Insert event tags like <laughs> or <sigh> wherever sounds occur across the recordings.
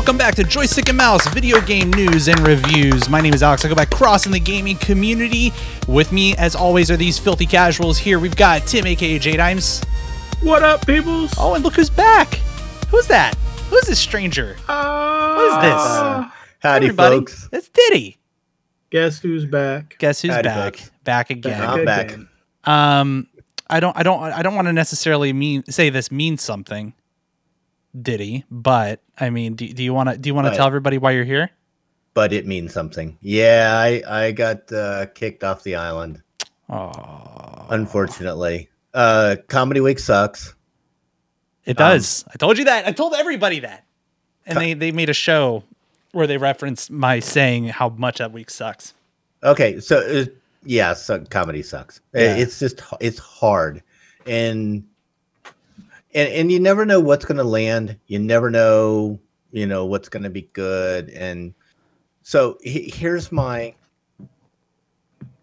Welcome back to Joystick and Mouse video game news and reviews. My name is Alex. I go by Cross in the gaming community. With me, as always, are these filthy casuals. Here we've got Tim, aka J Dimes. What up, peoples? Oh, and look who's back. Who's that? Who's this stranger? Uh, What is this? uh, Howdy, Everybody, folks. It's Diddy. Guess who's back? Guess who's Howdy, back? folks. Back again. I'm back. Um, I don't, I don't, I don't want to necessarily mean say this means something, Diddy. But I mean, do, do you want to do you want to tell everybody why you're here? But it means something. Yeah, I I got uh, kicked off the island. Oh, Unfortunately, uh, comedy week sucks. it Um, does. I told you that. I told everybody that, and they they made a show where they referenced my saying how much that week sucks. Okay, so uh, yeah, so comedy sucks. Yeah. It's just it's hard, and and and you never know what's going to land. You never know, you know, what's going to be good. And so he- here's my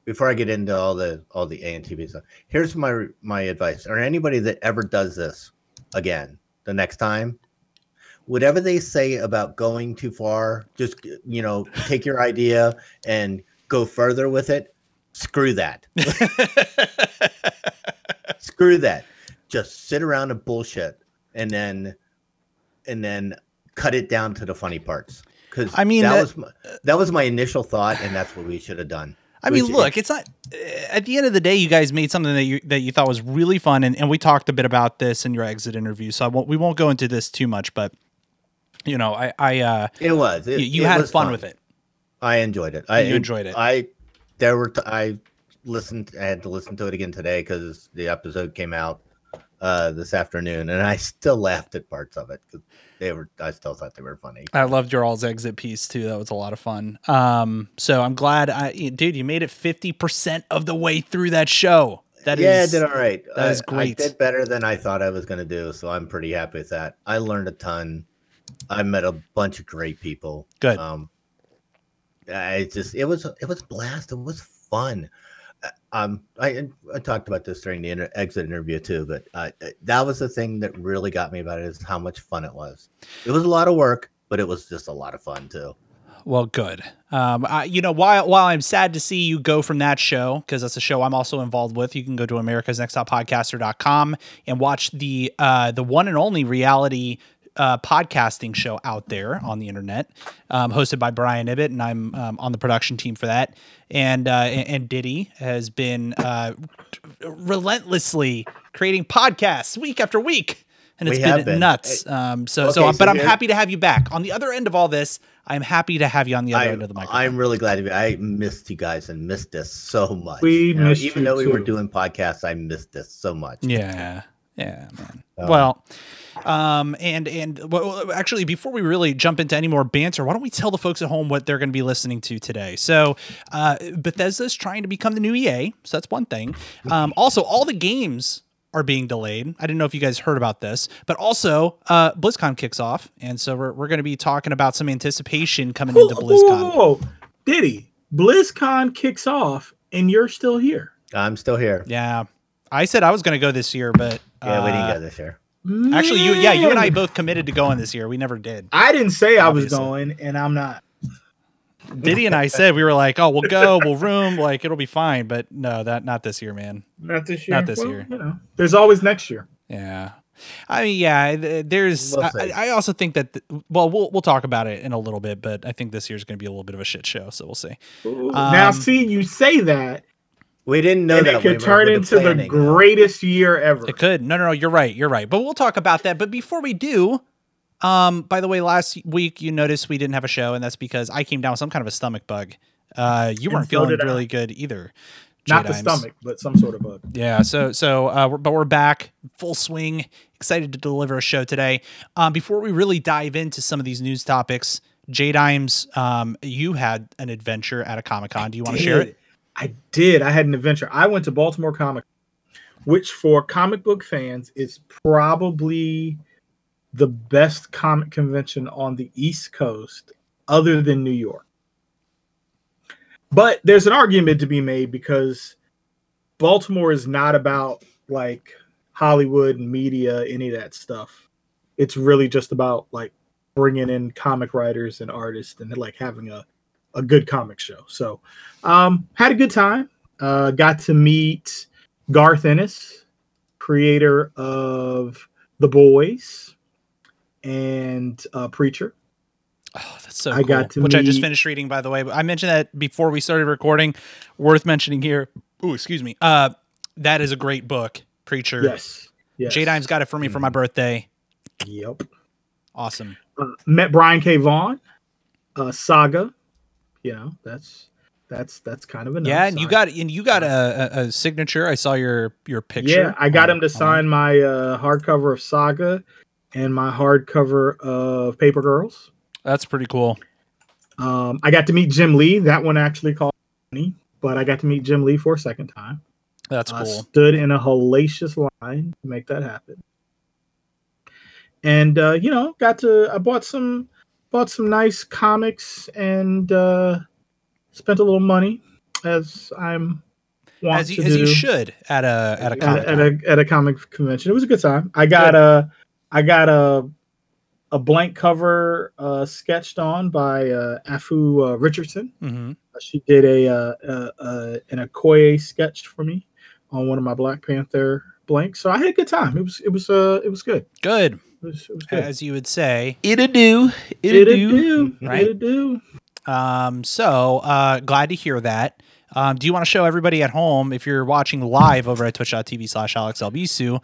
before I get into all the all the A and TV stuff. Here's my my advice, or anybody that ever does this again the next time. Whatever they say about going too far, just you know, take your idea and go further with it. Screw that. <laughs> Screw that. Just sit around and bullshit, and then and then cut it down to the funny parts. Because I mean, that, that- was my, that was my initial thought, and that's what we should have done. I mean, look, it's not. uh, At the end of the day, you guys made something that you that you thought was really fun, and, and we talked a bit about this in your exit interview. So I won't, we won't go into this too much, but you know, I, I, uh, It was. It, you, you it had was fun, with it. I enjoyed it. I You enjoyed it. I there were t- I listened. I had to listen to it again today because the episode came out uh this afternoon, and I still laughed at parts of it because they were. I still thought they were funny. I loved your all's exit piece too. That was a lot of fun. Um, so I'm glad, I, dude, you made it 50 percent of the way through that show. That yeah, I did all right. that is great. I did better than I thought I was going to do, so I'm pretty happy with that. I learned a ton. I met a bunch of great people. Good. Um, I just it was it was a blast. It was fun. Uh, Um, I I talked about this during the inter- exit interview too, but uh, that was the thing that really got me about it is how much fun it was. It was a lot of work, but it was just a lot of fun too. Well, good. Um, I, you know, while while I'm sad to see you go from that show because that's a show I'm also involved with, you can go to America's Next Top Podcaster.com and watch the uh, the one and only reality uh, podcasting show out there on the internet, um, hosted by Brian Ibbott, and I'm um, on the production team for that. And uh, and, and Diddy has been uh, relentlessly creating podcasts week after week. And it's We been, been. nuts. Um, so, so, Okay, but I'm happy to have you back on the other end of all this. I'm happy to have you on the other I, end of the microphone. I'm really glad to be. I missed you guys and missed this so much. We You know, missed even you though we were doing podcasts. I missed this so much. yeah, yeah, man. Um, well, um, and and well, actually, before we really jump into any more banter, why don't we tell the folks at home what they're going to be listening to today? So, uh, Bethesda's trying to become the new EA, so that's one thing. Um, also, all the games are being delayed. I didn't know if you guys heard about this, but also uh, BlizzCon kicks off, and so we're we're going to be talking about some anticipation coming into Whoa, BlizzCon. whoa, whoa, whoa. Diddy, BlizzCon kicks off and you're still here. I'm still here. Yeah, I said I was going to go this year, but Yeah, we didn't uh, go this year. Actually, you yeah, you and I both committed to going this year. We never did. I didn't say I was going, and I'm not. Diddy and I <laughs> said we were like, oh, we'll go, we'll room, like it'll be fine. But no, that not this year, man. Not this year. Not this Well, year. You know, there's always next year. Yeah, I mean, yeah, there's. We'll I. I also think that th- well, we'll we'll talk about it in a little bit, but I think this year's going to be a little bit of a shit show, so we'll see. now, Um, see, you say that, We didn't know and that it could we turn with into the planning. greatest year ever. It could. No, no, no. You're right. You're right. But we'll talk about that. But before we do, um, by the way, last week you noticed we didn't have a show, and that's because I came down with some kind of a stomach bug. Uh, you And weren't so feeling did I. really good either. Not the stomach, but some sort of bug. Yeah. So so uh, we're- but we're back full swing. Excited to deliver a show today. Um, before we really dive into some of these news topics, J Dimes, um, you had an adventure at a Comic Con. Do you want to share it? I did. I had an adventure. I went to Baltimore Comic, which for comic book fans is probably the best comic convention on the East Coast, other than New York. But there's an argument to be made because Baltimore is not about like Hollywood and media, any of that stuff. It's really just about like bringing in comic writers and artists and like having a a good comic show. So, um, had a good time. Uh, got to meet Garth Ennis, creator of The Boys and uh, Preacher. Oh, that's so I cool. got to Which I just finished reading, by the way. But I mentioned that before we started recording. Worth mentioning here. Oh, excuse me. Uh, that is a great book, Preacher. Yes. Yes. J Dimes got it for me for my birthday. Yep. Awesome. Uh, met Brian K. Vaughan, uh, Saga. You know, that's that's that's kind of enough. yeah, and you got and you got a, a, a signature. I saw your your picture. Yeah, I got on- him to on- sign my uh, hardcover of Saga and my hardcover of Paper Girls. That's pretty cool. Um, I got to meet Jim Lee. That one actually called me, but I got to meet Jim Lee for a second time. That's I cool. stood in a hellacious line to make that happen. And uh, you know, got to I bought some bought some nice comics and uh, spent a little money as I'm want As you, as you should at a at a at, comic. a, at a at a comic convention. It was a good time. I got a I got a a blank cover uh, sketched on by uh, Afua uh, Richardson. hmm She did a uh, uh, uh, an Okoye sketch for me on one of my Black Panther blanks. So I had a good time. It was it was uh it was good. Good, It was, it was good. as you would say. It'll do. It'll do. Right? It'll do. Um, so uh, glad to hear that. Um, do you want to show everybody at home if you're watching live over at twitch.tv slash Alex Albisu?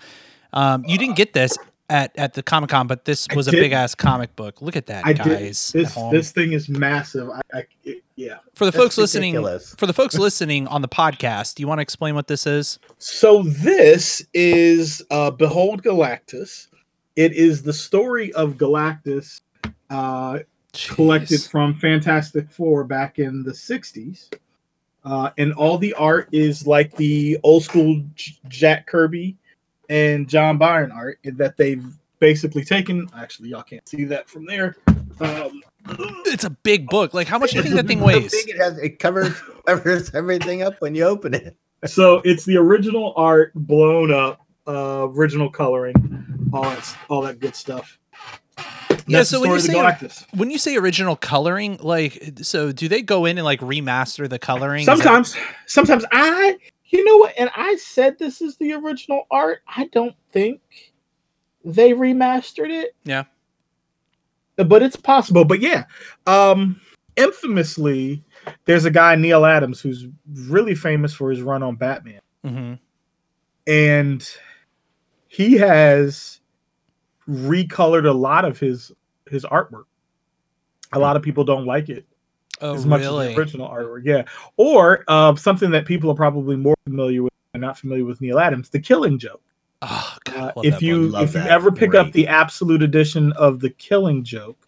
Um, you didn't get this at, at the Comic Con, but this was a big ass comic book. Look at that, I guys. did. This this thing is massive. I, I it- yeah. for the That's folks listening, for the folks listening on the podcast, do you want to explain what this is? So this is uh, Behold Galactus. It is the story of Galactus uh, collected from Fantastic Four back in the 60s. Uh, and all the art is like the old school J- Jack Kirby and John Byrne art that they've basically taken. Actually, y'all can't see that from there. Um, It's a big book. Like, how much do you think that thing So weighs? big It, has, it covers <laughs> covers everything up when you open it. so it's the original art blown up, uh, original coloring, all that, all that good stuff. Yeah, so when you story of the say-. When you say original coloring, like, so do they go in and like remaster the coloring? Is that- Sometimes, sometimes I, you know what? And I said this is the original art. I don't think they remastered it. Yeah. but it's possible. But yeah, um, infamously, there's a guy Neal Adams who's really famous for his run on Batman, Mhm. and he has recolored a lot of his his artwork. A lot of people don't like it Oh, as much really? as the original artwork. Yeah, or uh, something that people are probably more familiar with and not familiar with Neal Adams, The Killing Joke. Oh, God, Uh, if you if you ever pick up the absolute edition of The Killing Joke,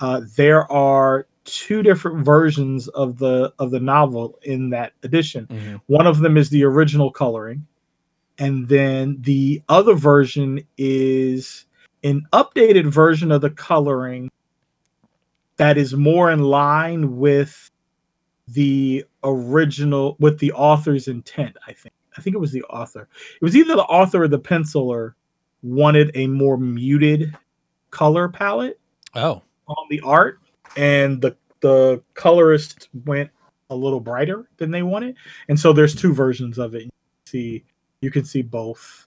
uh, there are two different versions of the of the novel in that edition. Mhm. One of them is the original coloring, and then the other version is an updated version of the coloring that is more in line with the original with the author's intent i think. I think it was the author. It was either the author or the penciler wanted a more muted color palette Oh, on the art and the the colorist went a little brighter than they wanted. And so there's two versions of it. You see you can see both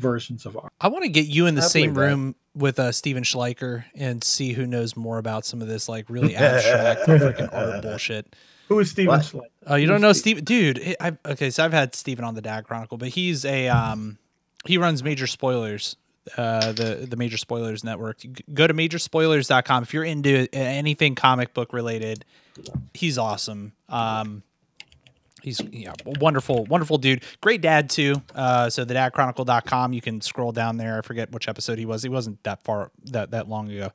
versions of art I want to get you in the I same believe that. room with uh, Stephen Schleicher and see who knows more about some of this like really abstract <laughs> freaking art bullshit. who is stephen What? Schleicher? Oh, you don't know Steve? Steve, dude? I okay, so I've had Stephen on the Dad Chronicle, but he's a um, he runs Major Spoilers, uh, the the Major Spoilers Network. You g- go to majorspoilers.com if you're into anything comic book related. He's awesome. Um, he's yeah, wonderful, wonderful dude. Great dad too. Uh, so the dadchronicle.com, you can scroll down there. I forget which episode he was. He wasn't that far that that long ago,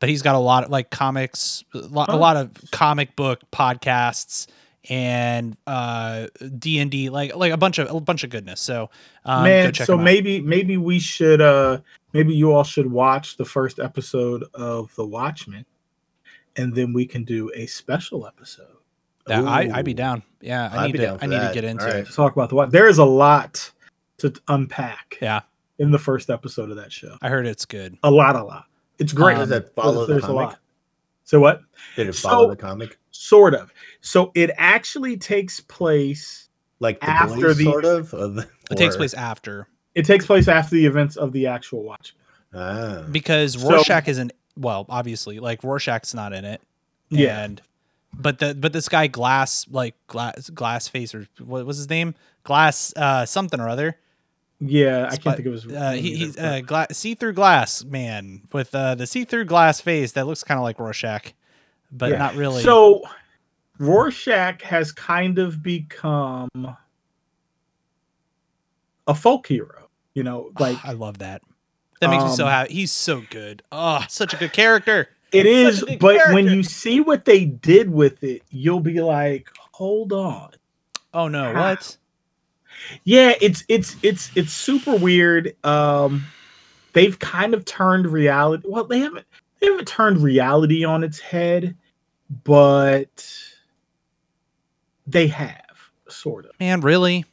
but he's got a lot of like comics, a lot, a lot of comic book podcasts and uh D and D, like like a bunch of a bunch of goodness. So um, go man so maybe maybe we should uh maybe you all should watch the first episode of the watchmen and then we can do a special episode That- I, I'd be down. Yeah, I I'd need be to. down for I need to get into All it. right. to talk about the watch there is a lot to unpack Yeah, in the first episode of that show I heard it's good. a lot a lot It's great. Um, Does it follow the There's a comic? lot. So what? Did it follow So- the comic? Sort of. So it actually takes place. Like the after boys, the- sort of? of It takes place after It takes place after the events of the actual Watchmen. Ah. because So- Rorschach isn't well, obviously, like Rorschach's not in it. Yeah. And but the but this guy Glass like Glass Glass Face or what was his name? Glass uh something or other. Yeah, I Spot- can't think of his. Uh, he, he's uh, gla- see-through glass man with uh, the see-through glass face that looks kind of like Rorschach, but Yeah. not really. So Rorschach has kind of become a folk hero. You know, like I love that. That makes me so Um, happy. He's so good. Oh, such a good character. It is, such a good but when you see what they did with it, you'll be like, hold on. Oh no, what? Yeah, it's it's it's it's super weird. Um they've kind of turned reality well, they haven't they haven't turned reality on its head, but they have sort of. Man, really?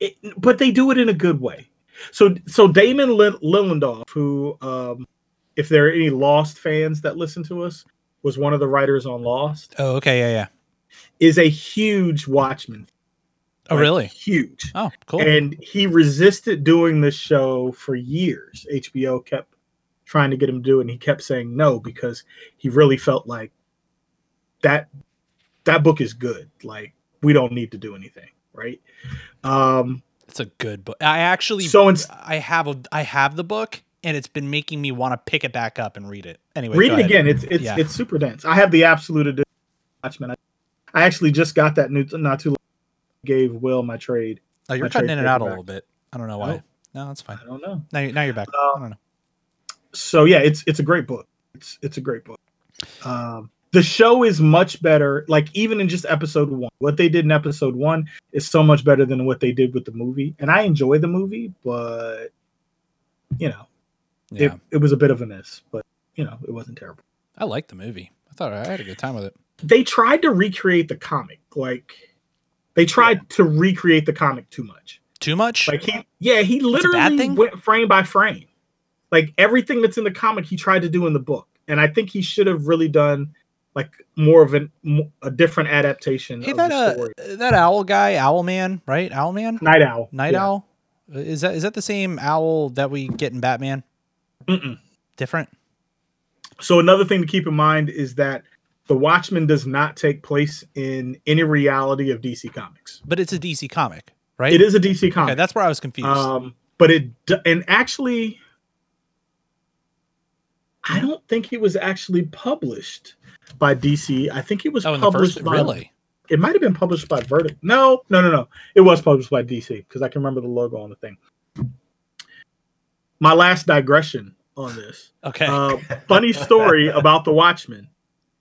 It, but they do it in a good way. So so Damon Lindelof, who um if there are any Lost fans that listen to us, was one of the writers on Lost, Oh, okay, yeah, yeah. is a huge Watchmen. Oh, like, really? Huge. Oh, cool. and he resisted doing this show for years. HBO kept trying to get him to do it, and he kept saying no because he really felt like that that book is good. Like we don't need to do anything, right? Um, It's a good book. I actually, so I have a, I have the book, and it's been making me want to pick it back up and read it. Anyway, read it ahead. again. It's it's Yeah. it's super dense. I have the absolute edition. Watchmen. I, I actually just got that new not too long. Gave Will my trade. Oh, you're cutting in and out a little bit. I don't know why. No, that's fine. I don't know. Now, now you're back. Uh, I don't know. so yeah, it's it's a great book. It's it's a great book. Um, the show is much better. Like even in just episode one, what they did in episode one is so much better than what they did with the movie. And I enjoy the movie, but you know, Yeah, it, it was a bit of a miss. But you know, it wasn't terrible. I liked the movie. I thought I had a good time with it. They tried to recreate the comic, like they tried to recreate the comic too much. Too much? Like he, yeah, he literally went frame by frame. Like everything that's in the comic, he tried to do in the book, and I think he should have really done like more of an a different adaptation hey, of that the uh, that owl guy, Owl Man, right? Owl Man, Night Owl, Night yeah. Owl. Is that is that the same owl that we get in Batman? Mm-mm. Different? So another thing to keep in mind is that the Watchmen does not take place in any reality of DC Comics. But it's a DC comic, right? It is a DC comic. Okay, that's where I was confused. Um, but it and actually, I don't think it was actually published by DC. I think it was oh, published first, by. really? It might have been published by Vertigo. No, no, no, no. It was published by DC because I can remember the logo on the thing. My last digression on this. Okay. Uh, funny story <laughs> about the Watchmen.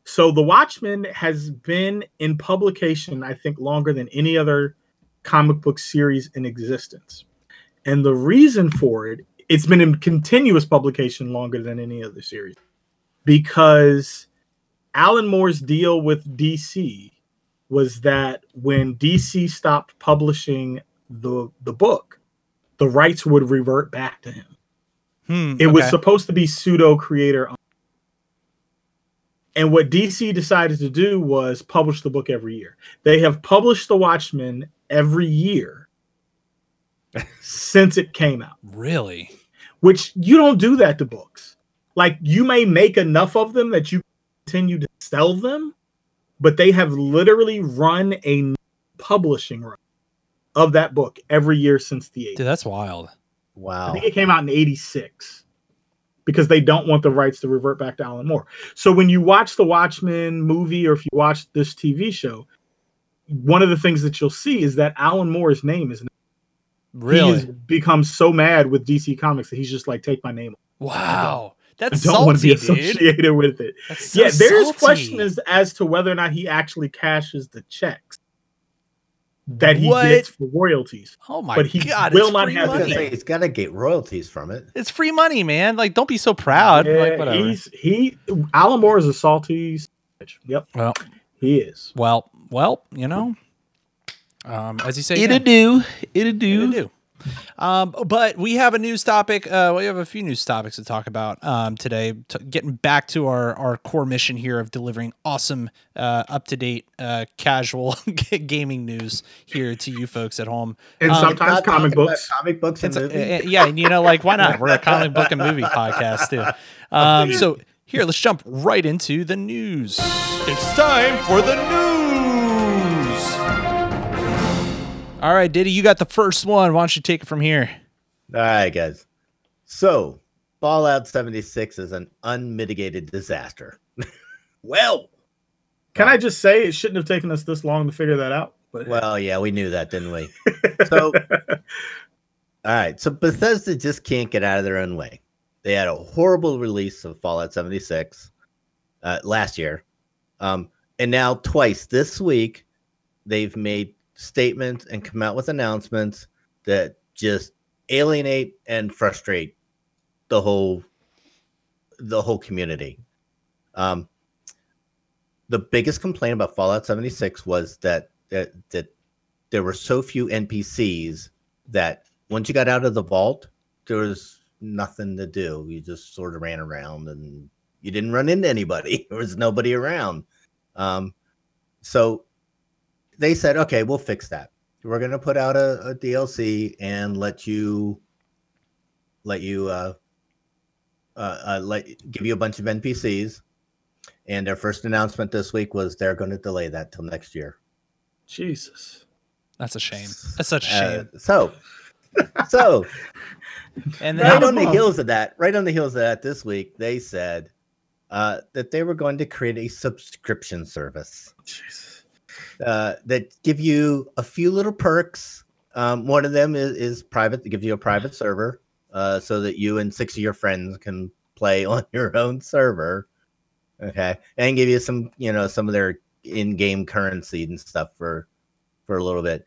So the Watchmen has been in publication, I think, longer than any other comic book series in existence. And the reason for it, it's been in continuous publication longer than any other series. Because Alan Moore's deal with DC was that when DC stopped publishing the the book, the rights would revert back to him. Hmm, It was okay. supposed to be pseudo creator. And what DC decided to do was publish the book every year. They have published The Watchmen every year <laughs> since it came out, really. which you don't do that to books. Like you may make enough of them that you continue to sell them, but they have literally run a publishing run of that book every year since the 80s. Dude, that's wild. I think it came out in 86 because they don't want the rights to revert back to Alan Moore. So when you watch the Watchmen movie or if you watch this TV show, one of the things that you'll see is that Alan Moore's name is he Really? has become so mad with DC Comics that he's just like take my name. wow. I That's don't want to salty, be dude. associated with it. So yeah, there's salty. question as, as to whether or not he actually cashes the checks that he What? gets for royalties. Oh my God. but he god! will it's not free have I was his gonna money. say he's got to get royalties from it. It's free money, man. Like, don't be so proud. Yeah, like, whatever. he's he Alan Moore is a salty. bitch. Yep, Well, he is. well, well. You know, um, as you say, It'll again, do. It'll do. it'll do. Do. Um, but we have a news topic. Uh, we have a few news topics to talk about um, today. T- getting back to our, our core mission here of delivering awesome, uh, up to date, uh, casual <laughs> gaming news here to you folks at home. And Um, sometimes Not comic books. comic books and It's movies. uh, yeah, and you know, like why not? We're a comic book and movie <laughs> podcast too. Um, so here, let's jump right into the news. It's time for the news. All right, Diddy, you got the first one. Why don't you take it from here? All right, guys. So, Fallout 76 is an unmitigated disaster. <laughs> well, Can I just say it shouldn't have taken us this long to figure that out? But <laughs> well, yeah, we knew that, didn't we? So, <laughs> all right. So, Bethesda just can't get out of their own way. They had a horrible release of Fallout 76 uh, last year. Um, and now, twice this week, they've made statements and come out with announcements that just alienate and frustrate the whole the whole community. Um, the biggest complaint about Fallout 76 was that that that there were so few NPCs that once you got out of the vault, there was nothing to do. You just sort of ran around and you didn't run into anybody. <laughs> There was nobody around. Um, so they said, okay, we'll fix that. We're gonna put out a, a DLC and let you let you uh, uh, uh, let give you a bunch of NPCs. And their first announcement this week was they're going to delay that till next year. Jesus. That's a shame. That's such a Uh, shame. so, <laughs> so And then right on the heels of that, right on the heels of that, this week they said uh, that they were going to create a subscription service Jesus. Uh, that give you a few little perks. Um, one of them is, is private. They give you a private server uh, so that you and six of your friends can play <laughs> on your own server. Okay, and give you some, you know, some of their in-game currency and stuff for for a little bit.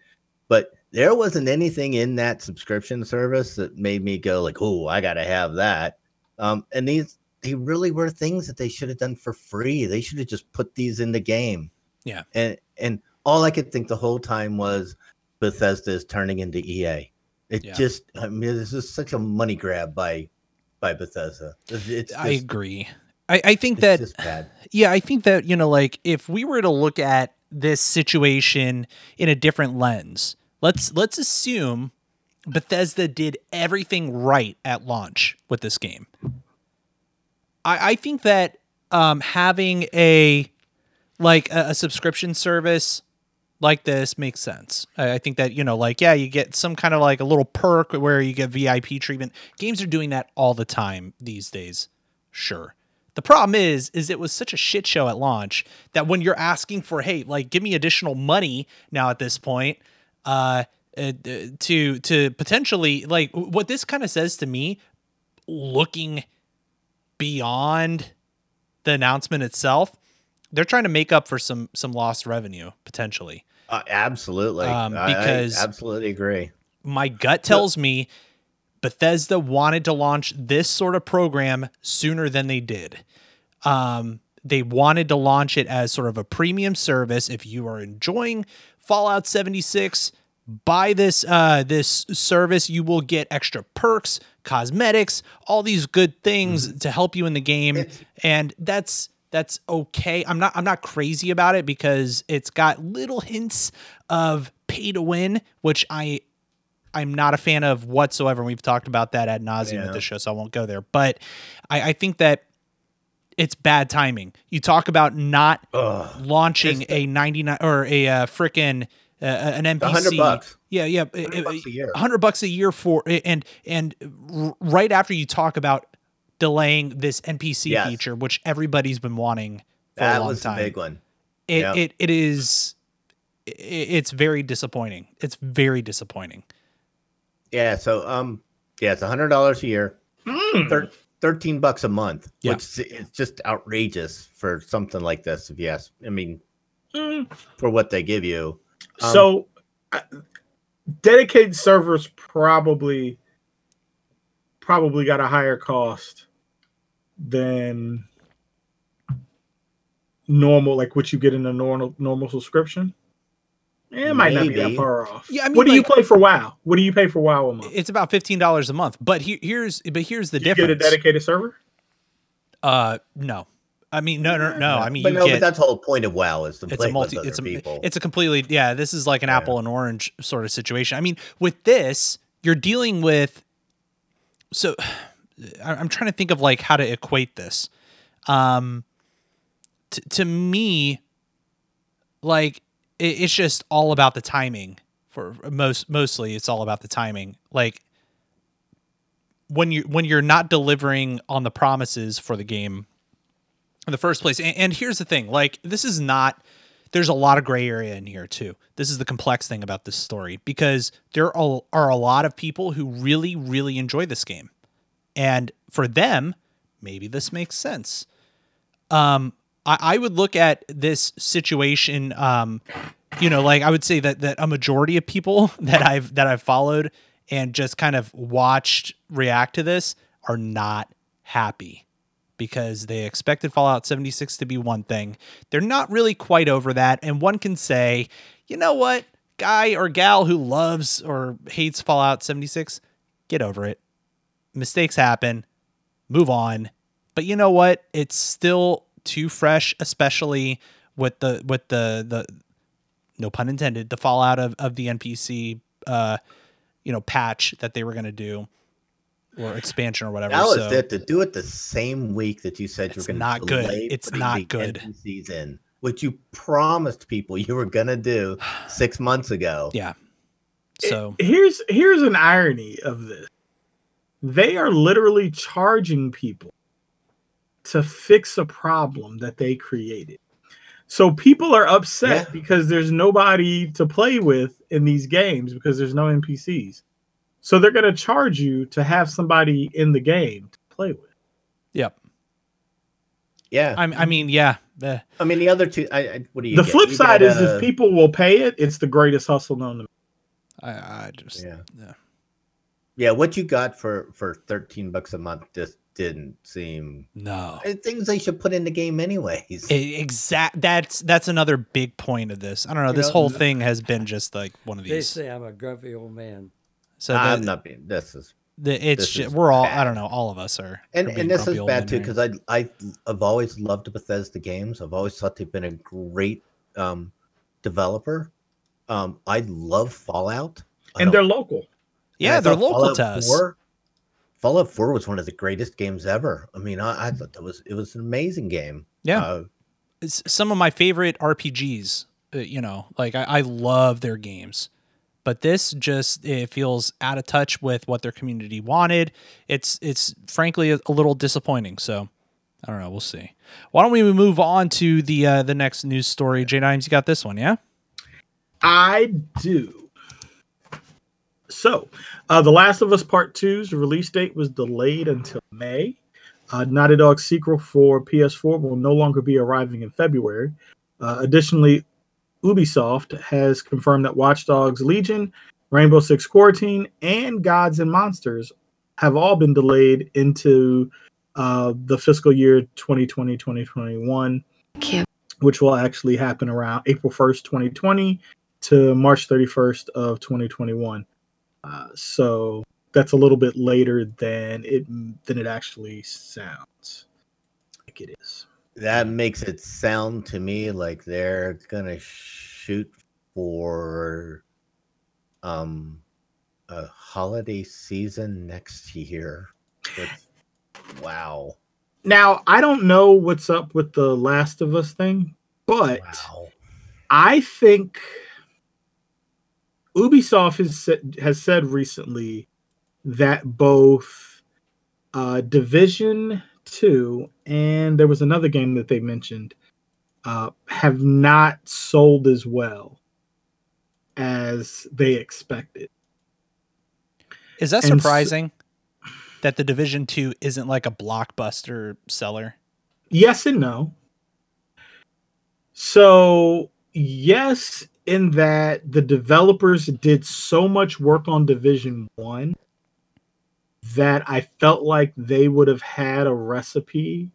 But there wasn't anything in that subscription service that made me go like, "Oh, I got to have that." Um, and these they really were things that they should have done for free. They should have just put these in the game. Yeah. And and all I could think the whole time was Bethesda is turning into EA. It Yeah. just I mean this is such a money grab by by Bethesda. It's, it's I agree. I, I think that just bad. yeah, I think that, you know, like if we were to look at this situation in a different lens, let's let's assume Bethesda did everything right at launch with this game. I, I think that um, having a like a, a subscription service like this makes sense. I, I think that you know, like yeah, you get some kind of like a little perk where you get VIP treatment. Games are doing that all the time these days. Sure. The problem is, is it was such a shit show at launch that when you're asking for, hey, like, give me additional money now at this point, uh, uh to to potentially like what this kind of says to me, looking beyond the announcement itself, they're trying to make up for some some lost revenue potentially. Uh, absolutely. Um, I- I because- absolutely agree. my gut tells me Bethesda wanted to launch this sort of program sooner than they did. Um, they wanted to launch it as sort of a premium service. If you are enjoying Fallout 76, buy this uh, this service. You will get extra perks, cosmetics, all these good things to help you in the game, and that's that's okay. I'm not I'm not crazy about it because it's got little hints of pay to win, which I I'm not a fan of whatsoever. We've talked about that ad nauseum Yeah. at this show, so I won't go there. But I, I think that it's bad timing. You talk about not Ugh. launching It's a 99 or a uh, freaking uh, an NPC. Hundred bucks. Yeah, yeah, Hundred bucks a year. hundred bucks a year for and and r- right after you talk about delaying this NPC Yes. feature, which everybody's been wanting for a long was the time. big one. It, Yeah. it it is i- it's very disappointing. It's very disappointing. Yeah. So um, yeah, it's a hundred dollars a year, Mm. thir- thirteen bucks a month, Yeah. which is it's just outrageous for something like this. If you ask, I mean, Mm. for what they give you. Um, so uh, dedicated servers probably probably got a higher cost than normal like what you get in a normal normal subscription it might not be that far off. Yeah, I mean, what do you pay for WoW? What do you pay for WoW a month? It's about fifteen dollars a month. But he, here's but here's the you get a dedicated server. uh, no, I mean no no no. I mean but you no, get but that's the whole point of WoW is to it's play a multi with other it's a people. it's a completely yeah this is like an Yeah. apple and orange sort of situation i mean with this you're dealing with so I- i'm trying to think of like how to equate this um t- to me like it, it's just all about the timing for most mostly it's all about the timing like when you when you're not delivering on the promises for the game in the first place. And, and here's the thing: like this is not. There's a lot of gray area in here too. This is the complex thing about this story because there are, are a lot of people who really, really enjoy this game, and for them, maybe this makes sense. Um, I, I would look at this situation. Um, you know, like I would say that that a majority of people <laughs> that I've that I've followed and just kind of watched react to this are not happy because they expected Fallout 76 to be one thing. They're not really quite over that. And one can say, you know what, guy or gal who loves or hates Fallout 76, get over it. Mistakes happen, move on. But you know what? It's still too fresh, especially with the with the the no pun intended, the fallout of, of the NPC uh you know patch that they were gonna do or expansion or whatever. That was so, it. To do it the same week that you said you It's were going to not to good. delay It's not the good. NPCs in, which you promised people you were going to do six months ago. Yeah. So here's here's an irony of this. They are literally charging people to fix a problem that they created. So people are upset Yeah. because there's nobody to play with in these games because there's no NPCs. So they're going to charge you to have somebody in the game to play with. yep. Yeah. I, I mean, yeah. eh, I mean, the other two, I, I, what do you The get? flip You side get, is uh, if people will pay it, it's the greatest hustle known to I, I just Yeah. yeah. Yeah. What you got for, for 13 bucks a month just didn't seem no. uh, things they should put in the game anyways. E- Exact. That's that's another big point of this. I don't know. You This know, whole thing has been just like one of these. They say I'm a grumpy old man. So I'm the, not being, this is, the, it's this ju- is we're all. I don't know. All of us are. and, and this is bad too, because I, I, I've always loved Bethesda games. I've always thought they've been a great, um, developer. Um, I love Fallout. I and they're local. Yeah, they're local Fallout to us. 4 Fallout 4 was one of the greatest games ever. I mean, I, I thought that was it was an amazing game. Yeah. Uh, It's some of my favorite RPGs. Uh, you know, like I, I love their games, but this just it feels out of touch with what their community wanted. It's it's frankly a, a little disappointing. So I don't know. We'll see. Why don't we move on to the uh, the next news story? J Dimes, you got this one, yeah? I do. So, uh, The Last of Us Part 2's release date was delayed until May. Uh, Naughty Dog's sequel for PS4 will no longer be arriving in February. Uh, additionally, Ubisoft has confirmed that Watch Dogs Legion, Rainbow Six Quarantine, and Gods and Monsters have all been delayed into uh, the fiscal year 2020 2021, which will actually happen around April 1st, 2020 to March 31st of 2021. Uh, so that's a little bit later than it than it actually sounds like it is. that makes it sound to me like they're gonna shoot for um a holiday season next year. Which, wow. Now I don't know what's up with the Last of Us thing, but Wow. I think Ubisoft has said, has said recently that both uh, Division Two and there was another game that they mentioned uh, have not sold as well as they expected. Is that And surprising that the Division Two isn't like a blockbuster seller? Yes and no. So, yes, in that the developers did so much work on Division 1 that I felt like they would have had a recipe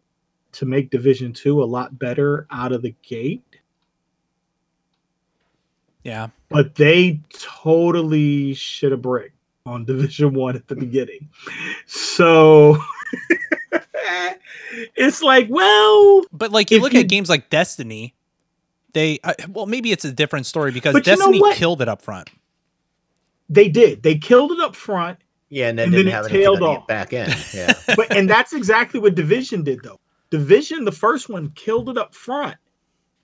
to make Division 2 a lot better out of the gate. Yeah. but they totally shit a brick on Division One at the beginning. So <laughs> it's like, well, But like you look you- at games like Destiny, they uh, well maybe it's a different story because But you know Destiny killed it up front. they did. They killed it up front, Yeah, and then And then didn't it have anything tailed on off. back end. <laughs> Yeah. but and that's exactly what Division did though. Division, the first one, killed it up front,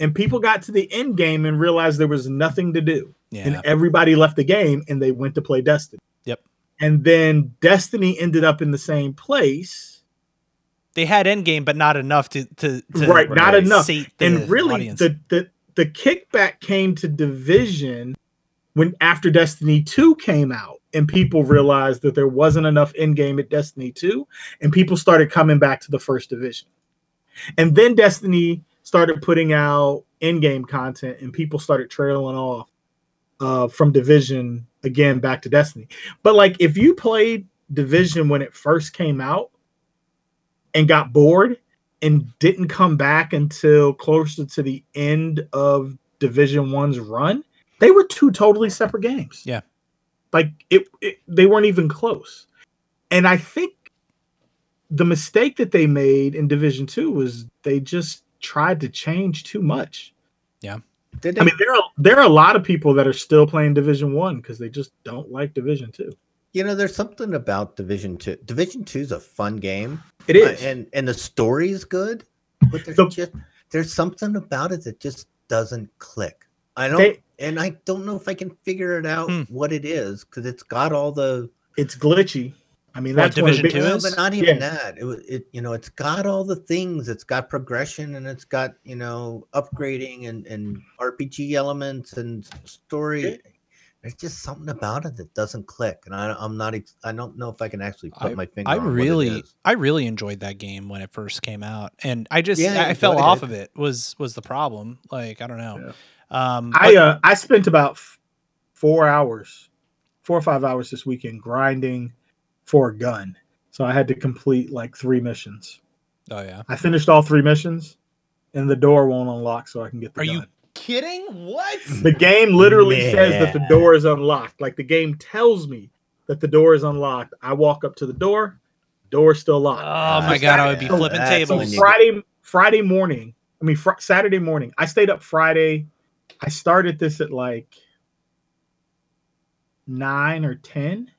and people got to the end game and realized there was nothing to do. Yeah. and everybody left the game and they went to play Destiny. Yep. And then Destiny ended up in the same place. They had endgame, but not enough to to, to right, not enough. and really audience. the, the the kickback came to Division when after Destiny 2 came out and people realized that there wasn't enough end game at Destiny 2 and people started coming back to the first division. And then Destiny started putting out end game content and people started trailing off uh, from Division again back to Destiny. But like if you played Division when it first came out and got bored and didn't come back until closer to the end of Division One's run, they were two totally separate games. Yeah. Like it, it they weren't even close. And I think the mistake that they made in Division Two was they just tried to change too much. Did I mean, there are there are a lot of people that are still playing Division One because they just don't like Division Two. You know, there's something about Division Two. Division Two is a fun game. It is. Uh, and and the story is good, but there's The- just there's something about it that just doesn't click. I don't, They- and I don't know if I can figure it out Hmm. what it is because it's got all the it's glitchy. I mean, that's one Division Two No, is? but not even Yeah. that. It, wa- it you know it's got all the things. It's got progression and it's got you know upgrading and and RPG elements and story. Yeah. There's just something about it that doesn't click, and I, I'm not. I don't know if I can actually put I- my finger. I on what it really. I really enjoyed that game when it first came out, and I just, Yeah, I I, fell off it. of it. Was was the problem? Like I don't know. Yeah. Um, I but- uh, I spent about f- four hours, four or five hours this weekend grinding for a gun. So I had to complete like three missions. oh yeah. I finished all three missions, and the door won't unlock, so I can get the Are gun. you kidding? What? The game literally says that the door is unlocked. Like the game tells me that the door is unlocked. I walk up to the door, door's still locked. Oh locked. my god, I would be Yeah, flipping that's So tables. when Friday Friday morning, I mean fr- Saturday morning, I stayed up Friday. I started this at like nine or ten,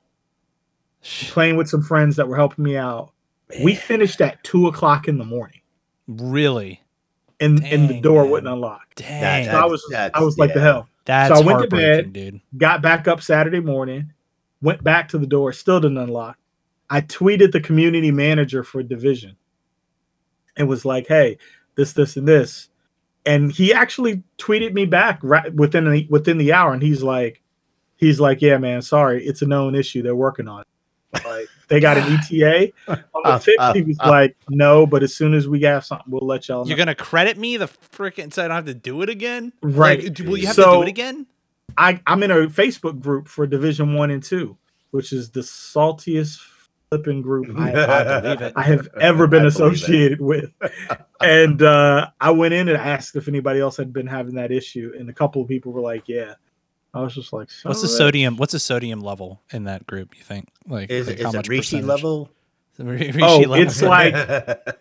playing with some friends that were helping me out. We finished at two o'clock in the morning, Really? And and the door man. wouldn't unlock. Dang. So I was I was like the hell. That's so I went to bed. dude. got back up Saturday morning, went back to the door, still didn't unlock. I tweeted the community manager for division and was like, "Hey, this, this, and this," and he actually tweeted me back right within the, within the hour, and he's like, "He's like, yeah, man, sorry, it's a known issue. They're working on it. Like, they got an <laughs> ETA on the fix." He was like, "No, but as soon as we have something, we'll let y'all know." You're gonna credit me the freaking so I don't have to do it again? Right. Like, will you have to do it again? I, I'm in a Facebook group for Division One and Two, which is the saltiest flipping group I, I believe it. I have ever been I associated with. And uh, I went in and asked if anybody else had been having that issue, and a couple of people were like, "Yeah." I was just like, What's the "Son of a-" sodium? What's the sodium level in that group? You think? Like, Is, like is it Rishi percentage? level? Rishi Oh, level? it's like-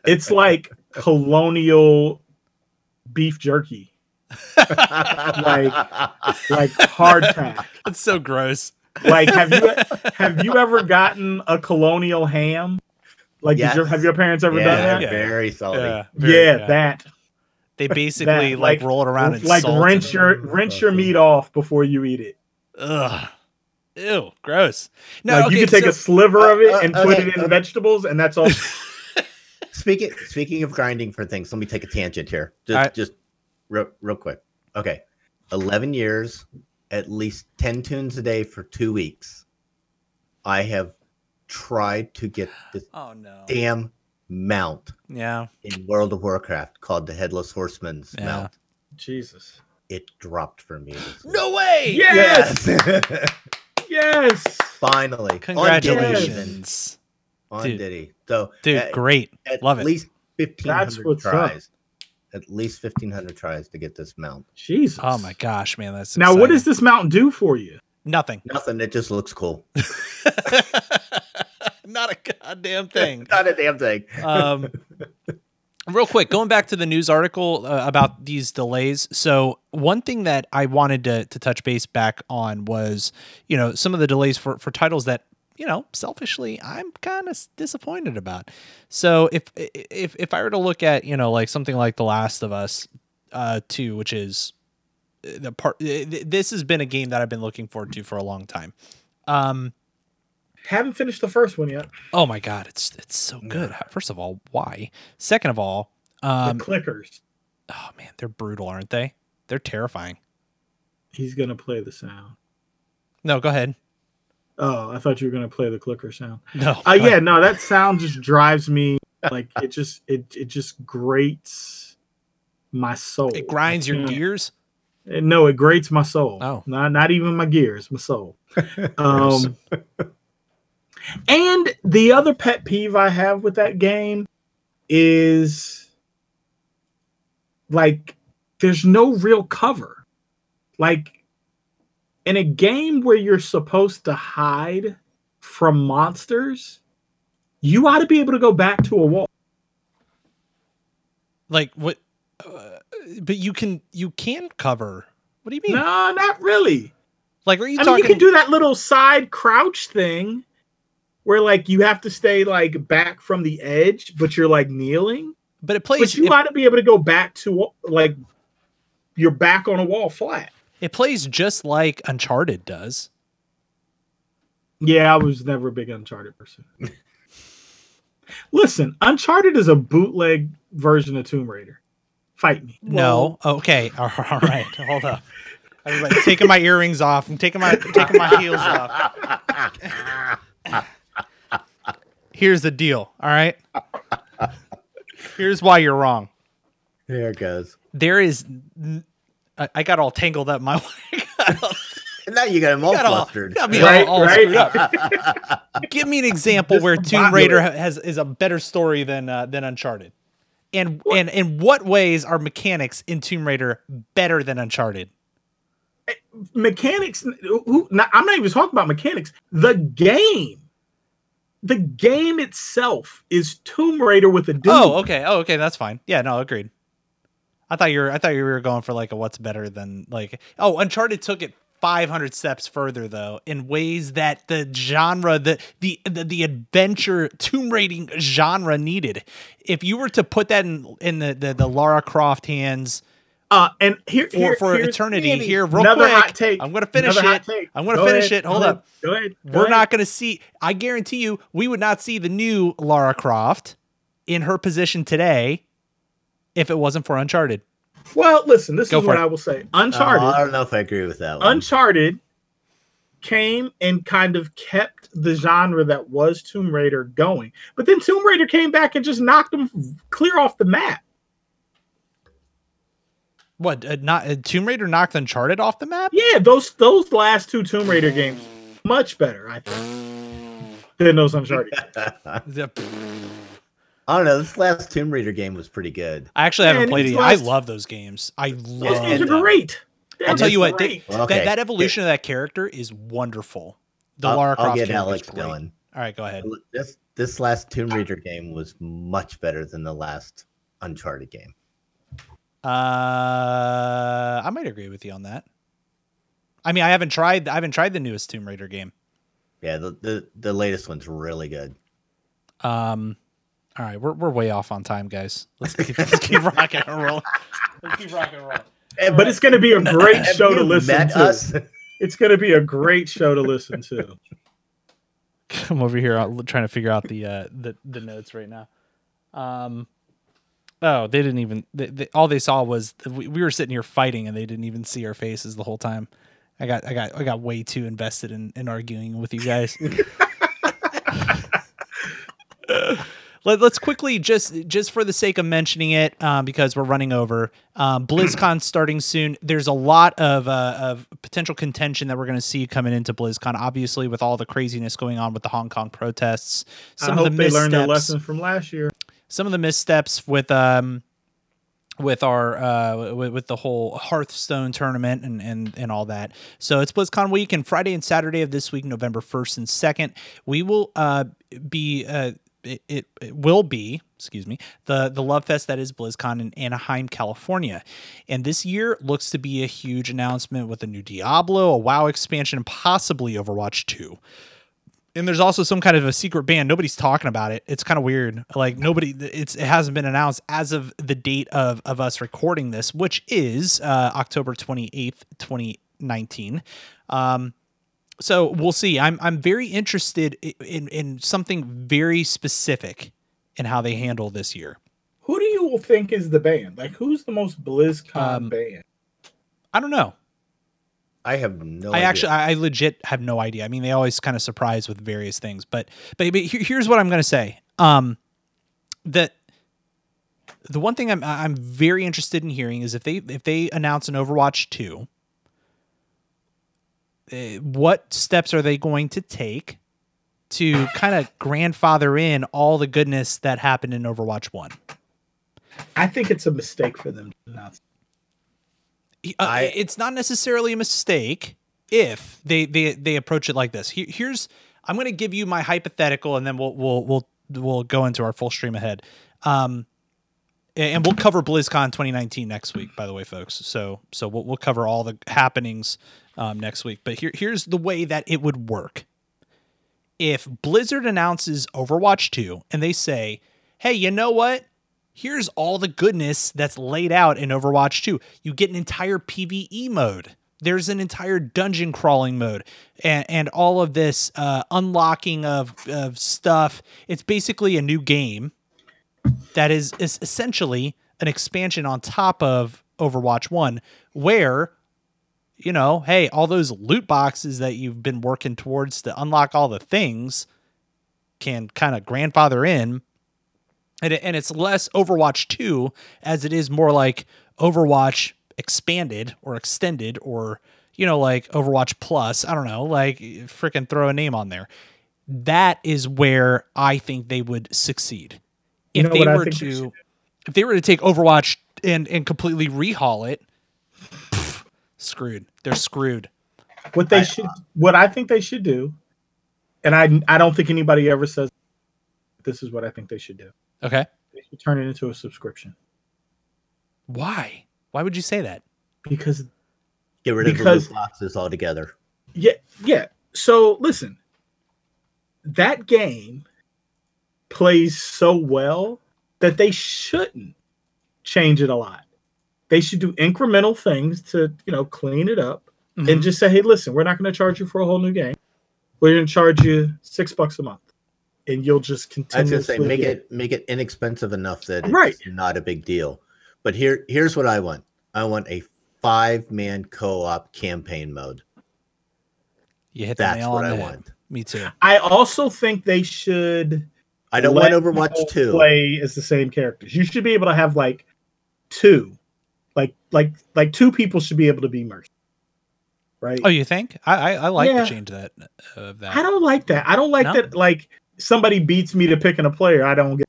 <laughs> It's like colonial beef jerky, like like hard hardtack. <laughs> That's so gross. Like, have you have you ever gotten a colonial ham? Like, did your have your parents ever yeah, done that? Yeah. very salty. Yeah, Yeah, very- that. They <laughs> basically that, like, like- roll it around and like salt rinse your rinse your meat off before you eat it. Ugh. Ew, gross. No, like okay, you can take so- a sliver of it Uh, uh, and put okay, it in okay. vegetables, and that's all. <laughs> Speaking speaking of grinding for things, let me take a tangent here. Just Alright. just real, real quick. Okay. 11 years, at least 10 tunes a day for 2 weeks. I have tried to get this Oh no. damn mount Yeah. in World of Warcraft called the Headless Horseman's Yeah. mount. Jesus. It dropped for me. No way. Yes, Yes. <laughs> yes. Finally. On Diddy even. Congratulations. On Diddy. So Dude, at, great. at Love it. At least 1500 what's up. tries. at least fifteen hundred tries to get this mount. Jesus. Oh my gosh, man, that's Now, what does this mountain do for you? Nothing. Nothing. It just looks cool. <laughs> <laughs> Not a goddamn thing. Not a damn thing. um, <laughs> real quick, going back to the news article uh, about these delays. So one thing that I wanted to to touch base back on was, you know, some of the delays for for titles that you know, selfishly, I'm kind of disappointed about. So if if if I were to look at you know like something like The Last of Us, uh, two, which is the part, this has been a game that I've been looking forward to for a long time. Um, Haven't finished the first one yet. Oh my god, it's it's so good. First of all, why? Second of all, um, the clickers. oh man, they're brutal, aren't they? They're terrifying. He's gonna play the sound. No, go ahead. Oh, I thought you were gonna play the clicker sound. No. Uh, yeah, no, that sound just drives me like it just it it just grates my soul. It grinds your gears. No, it grates my soul. Oh. not not even my gears, my soul. <laughs> Um, and the other pet peeve I have with that game is like there's no real cover. Like in a game where you're supposed to hide from monsters, you ought to be able to go back to a wall. Like what? Uh, but you can you can cover. What do you mean? No, not really. Like are you I mean, you can do that little side crouch thing where like you have to stay like back from the edge, but you're like kneeling. but it plays. But you it, ought to be able to go back to like you're back on a wall flat. it plays just like Uncharted does. Yeah, I was never a big Uncharted person. Listen, Uncharted is a bootleg version of Tomb Raider. Fight me. No. Okay. <laughs> All right. Hold up. Everybody, taking my earrings off. I'm taking my taking my heels off. <laughs> Here's the deal. All right. Here's why you're wrong. There it goes. There is, I got all tangled up my way. got all, And now you got them all got all, flustered. got me Right, all, all right. screwed up. Give me an example This where is Tomb. Raider has is a better story than uh, than Uncharted. And and in what ways are mechanics in Tomb Raider better than Uncharted? Mechanics. Who, not, I'm not even talking about mechanics. The game, the game itself is Tomb Raider with a dude. Oh, okay. Oh, okay. That's fine. Yeah, no, agreed. I thought you were. I thought you were going for like a what's better than like. Oh, Uncharted took it 500 steps further though, in ways that the genre, the the the, the adventure tomb raiding genre needed. If you were to put that in in the the, the Lara Croft hands Uh, and here, for here- for here's- eternity, Andy, here real another quick, hot take. I'm gonna finish Another it. I'm gonna Go finish ahead, it. Hold go up. ahead, Go ahead. go We're ahead. not going to see. I guarantee you, we would not see the new Lara Croft in her position today if it wasn't for Uncharted. Well, listen. This Go is what it. I will say. Oh, Uncharted. I don't know if I agree with that one. Uncharted came and kind of kept the genre that was Tomb Raider going. But then Tomb Raider came back and just knocked them clear off the map. What? Uh, not uh, Tomb Raider knocked Uncharted off the map? Yeah, those those last two Tomb Raider games much better, I think, than those Uncharted. <laughs> The- I don't know. This last Tomb Raider game was pretty good. I actually haven't Man, played these it. I love those games. I love Those love games are great. They're I'll tell you just what, they. Well, okay. that, that evolution of that character is wonderful. The I'll, Lara I'll Croft get character is Alex great. going. All right, go ahead. This this last Tomb Raider game was much better than the last Uncharted game. Uh, I might agree with you on that. I mean, I haven't tried. I haven't tried the newest Tomb Raider game. Yeah, the the, the latest one's really good. Um, all right, we're we're way off on time, guys. Let's keep, let's keep <laughs> rocking and rolling. Let's keep rocking and rolling. <laughs> but it's going to <laughs> be a great show to listen to. us? It's going to be a great show to listen to. I'm over here trying to figure out the uh, the the notes right now. Um, oh, they didn't even. They, they, all they saw was we, we were sitting here fighting, and they didn't even see our faces the whole time. I got I got I got way too invested in, in arguing with you guys. <laughs> Let, us quickly just just for the sake of mentioning it um, because we're running over um, <clears throat> BlizzCon starting soon. There's a lot of uh, of potential contention that we're going to see coming into BlizzCon. Obviously, with all the craziness going on with the Hong Kong protests, some I of hope the they learned their lesson from last year. Some of the missteps with um with our uh with, with the whole Hearthstone tournament and and and all that. So it's BlizzCon week and Friday and Saturday of this week, November 1st and 2nd, we will uh be uh it, it, it will be excuse me the the love fest that is blizzcon in anaheim california and this year looks to be a huge announcement with a new diablo a wow expansion and possibly overwatch 2 and there's also some kind of a secret band nobody's talking about it it's kind of weird like nobody it's it hasn't been announced as of the date of of us recording this which is uh october 28th 2019 um so we'll see. I'm I'm very interested in in something very specific in how they handle this year. Who do you think is the band? Like, who's the most BlizzCon Um, band? I don't know. I have no. I idea. actually I legit have no idea. I mean, they always kind of surprise with various things, but but, but here's what I'm going to say. Um that the one thing I'm I'm very interested in hearing is if they if they announce an Overwatch 2 uh, what steps are they going to take to kind of grandfather in all the goodness that happened in Overwatch 1? I think it's a mistake for them to announce. Uh, I- it's not necessarily a mistake if they they they approach it like this. Here, here's I'm going to give you my hypothetical, and then we'll we'll we'll we'll go into our full stream ahead. Um, and we'll cover BlizzCon 2019 next week, by the way, folks. So so we'll we'll cover all the happenings um, next week. But here here's the way that it would work. If Blizzard announces Overwatch 2 and they say, "Hey, you know what? Here's all the goodness that's laid out in Overwatch 2. You get an entire PvE mode. There's an entire dungeon crawling mode and, and all of this uh, unlocking of, of stuff. It's basically a new game that is, is essentially an expansion on top of Overwatch 1, where, you know, hey, all those loot boxes that you've been working towards to unlock all the things can kind of grandfather in and, it, and it's less Overwatch 2 as it is more like Overwatch expanded or extended or you know like Overwatch Plus. I don't know, like freaking throw a name on there. That is where I think they would succeed. You If know they were they to if they were to take Overwatch and and completely rehaul it, pff, screwed. They're screwed. What they I- should, what I think they should do, and I, I don't think anybody ever says this is what I think they should do. Okay. They should turn it into a subscription Why? Why would you say that? because get rid of because- the loot boxes altogether. Yeah, yeah. So listen, that game plays so well that they shouldn't change it a lot. They should do incremental things to, you know, clean it up Mhm. and just say, "Hey, listen, we're not going to charge you for a whole new game. We're going to charge you six bucks a month, and you'll just I continue." was gonna say make it make it inexpensive enough that it's Right. not a big deal. But here here's what I want. I want a five man co-op campaign mode. you hit the That's nail what on I the head. want. Me too. I also think they should. I don't let want Overwatch 2. play as the same characters. You should be able to have like two, like like like two people should be able to be merged. right? Oh, you think? I I, I like Yeah. the change that of that. I don't like that. I don't like No? that. Like somebody beats me to picking a player. I don't get.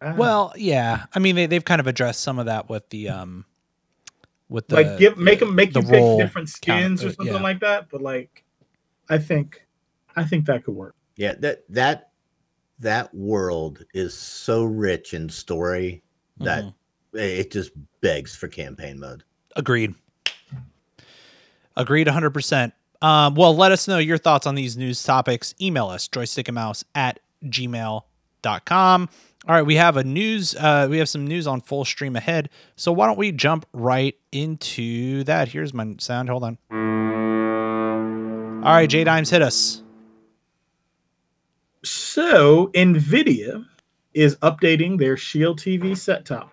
I don't- Well, yeah. I mean, they they've kind of addressed some of that with the um, with the like give make them make the you pick role different skins count, or uh, something yeah. like that. But like, I think, I think that could work. Yeah, that that that world is so rich in story that Mhm. it just begs for campaign mode. Agreed. Agreed 100%. Um, well, let us know your thoughts on these news topics. Email us, joystickandmouse at gmail.com. All right, we have a news, uh, we have some news on full stream ahead. So why don't we jump right into that? Here's my sound. Hold on. All right, J Dimes, hit us. So Nvidia is updating their Shield TV set top.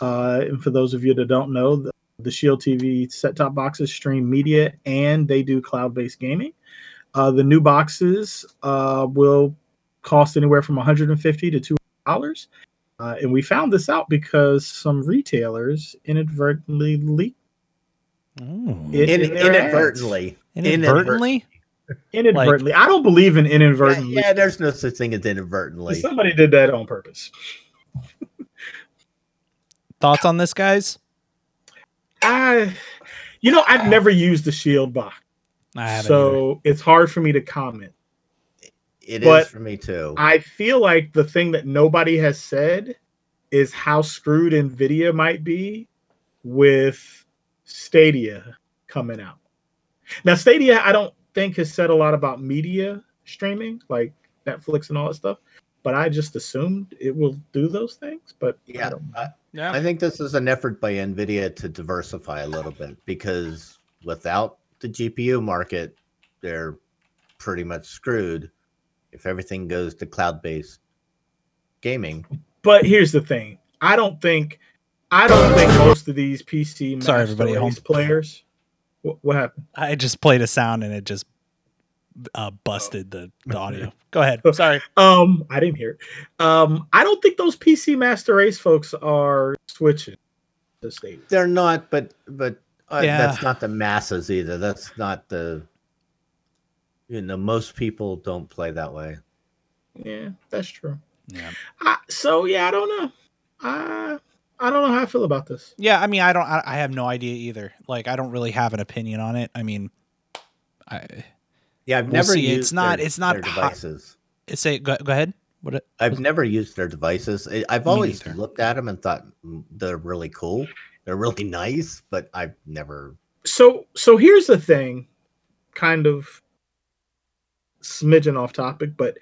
Uh, and for those of you that don't know, the, the Shield TV set top boxes stream media and they do cloud based gaming. Uh, the new boxes uh, will cost anywhere from 150 to 200 dollars. Uh, and we found this out because some retailers inadvertently leaked it In, in their ads. inadvertently. Inadvertently? Inadvertently, I don't believe in inadvertently. yeah, there's no such thing as inadvertently. Somebody did that on purpose. <laughs> Thoughts on this, guys? I, you know, I've never used the Shield box, I haven't. either. so it's hard for me to comment. It is But for me too. I feel like the thing that nobody has said is how screwed Nvidia might be with Stadia coming out. Now, Stadia, I don't think has said a lot about media streaming, like Netflix and all that stuff. But I just assumed it will do those things. But I yeah, don't I, yeah. I think this is an effort by Nvidia to diversify a little bit because without the GPU market, they're pretty much screwed. If everything goes to cloud-based gaming, But here's the thing: I don't think, I don't think most of these PC Sorry, everybody at home. players. What, what happened? I just played a sound and it just uh, busted the, the <laughs> audio. Go ahead. Sorry. Um, I didn't hear. It. Um, I don't think those PC Master Race folks are switching to Stadia. they're not. But but uh, Yeah. that's not the masses either. That's not the. You know, most people don't play that way. Yeah, that's true. Yeah. I, so yeah, I don't know. I I don't know how I feel about this. Yeah. I mean, I don't. I, I have no idea either. Like, I don't really have an opinion on it. I mean, I Yeah, I've We'll never see. used. It's not- their- it's not their hot- devices. say go, go ahead. What? It, I've never used their devices. I- I've always neither. looked at them and thought "Mm, they're really cool. They're really <laughs> nice, but I've never. So so here's the thing, kind of smidgen off topic, but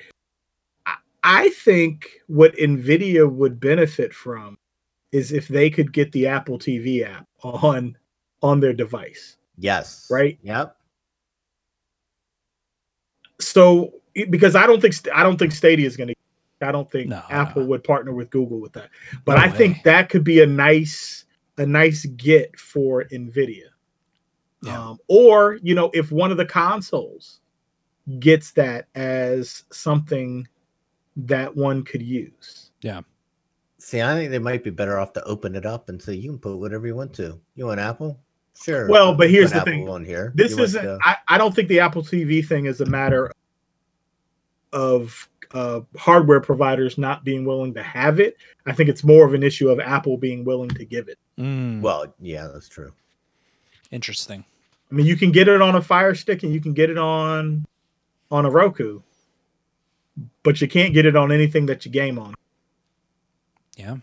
I, I think what Nvidia would benefit from is if they could get the Apple TV app on on their device. Yes. Right? Yep. So because I don't think I don't think Stadia is going to I don't think No, Apple no. would partner with Google with that. But No I think that could be a nice a nice get for Nvidia. Yeah. Um, or you know, if one of the consoles gets that as something that one could use. Yeah. See, I think they might be better off to open it up and say you can put whatever you want to. You want Apple? Sure. Well, but here's put the Apple thing. On here. This You isn't. to- I, I don't think the Apple TV thing is a matter of uh, hardware providers not being willing to have it. I think it's more of an issue of Apple being willing to give it. Mm, Well, yeah, that's true. interesting. I mean, you can get it on a Fire Stick and you can get it on on a Roku, but you can't get it on anything that you game on. Yeah.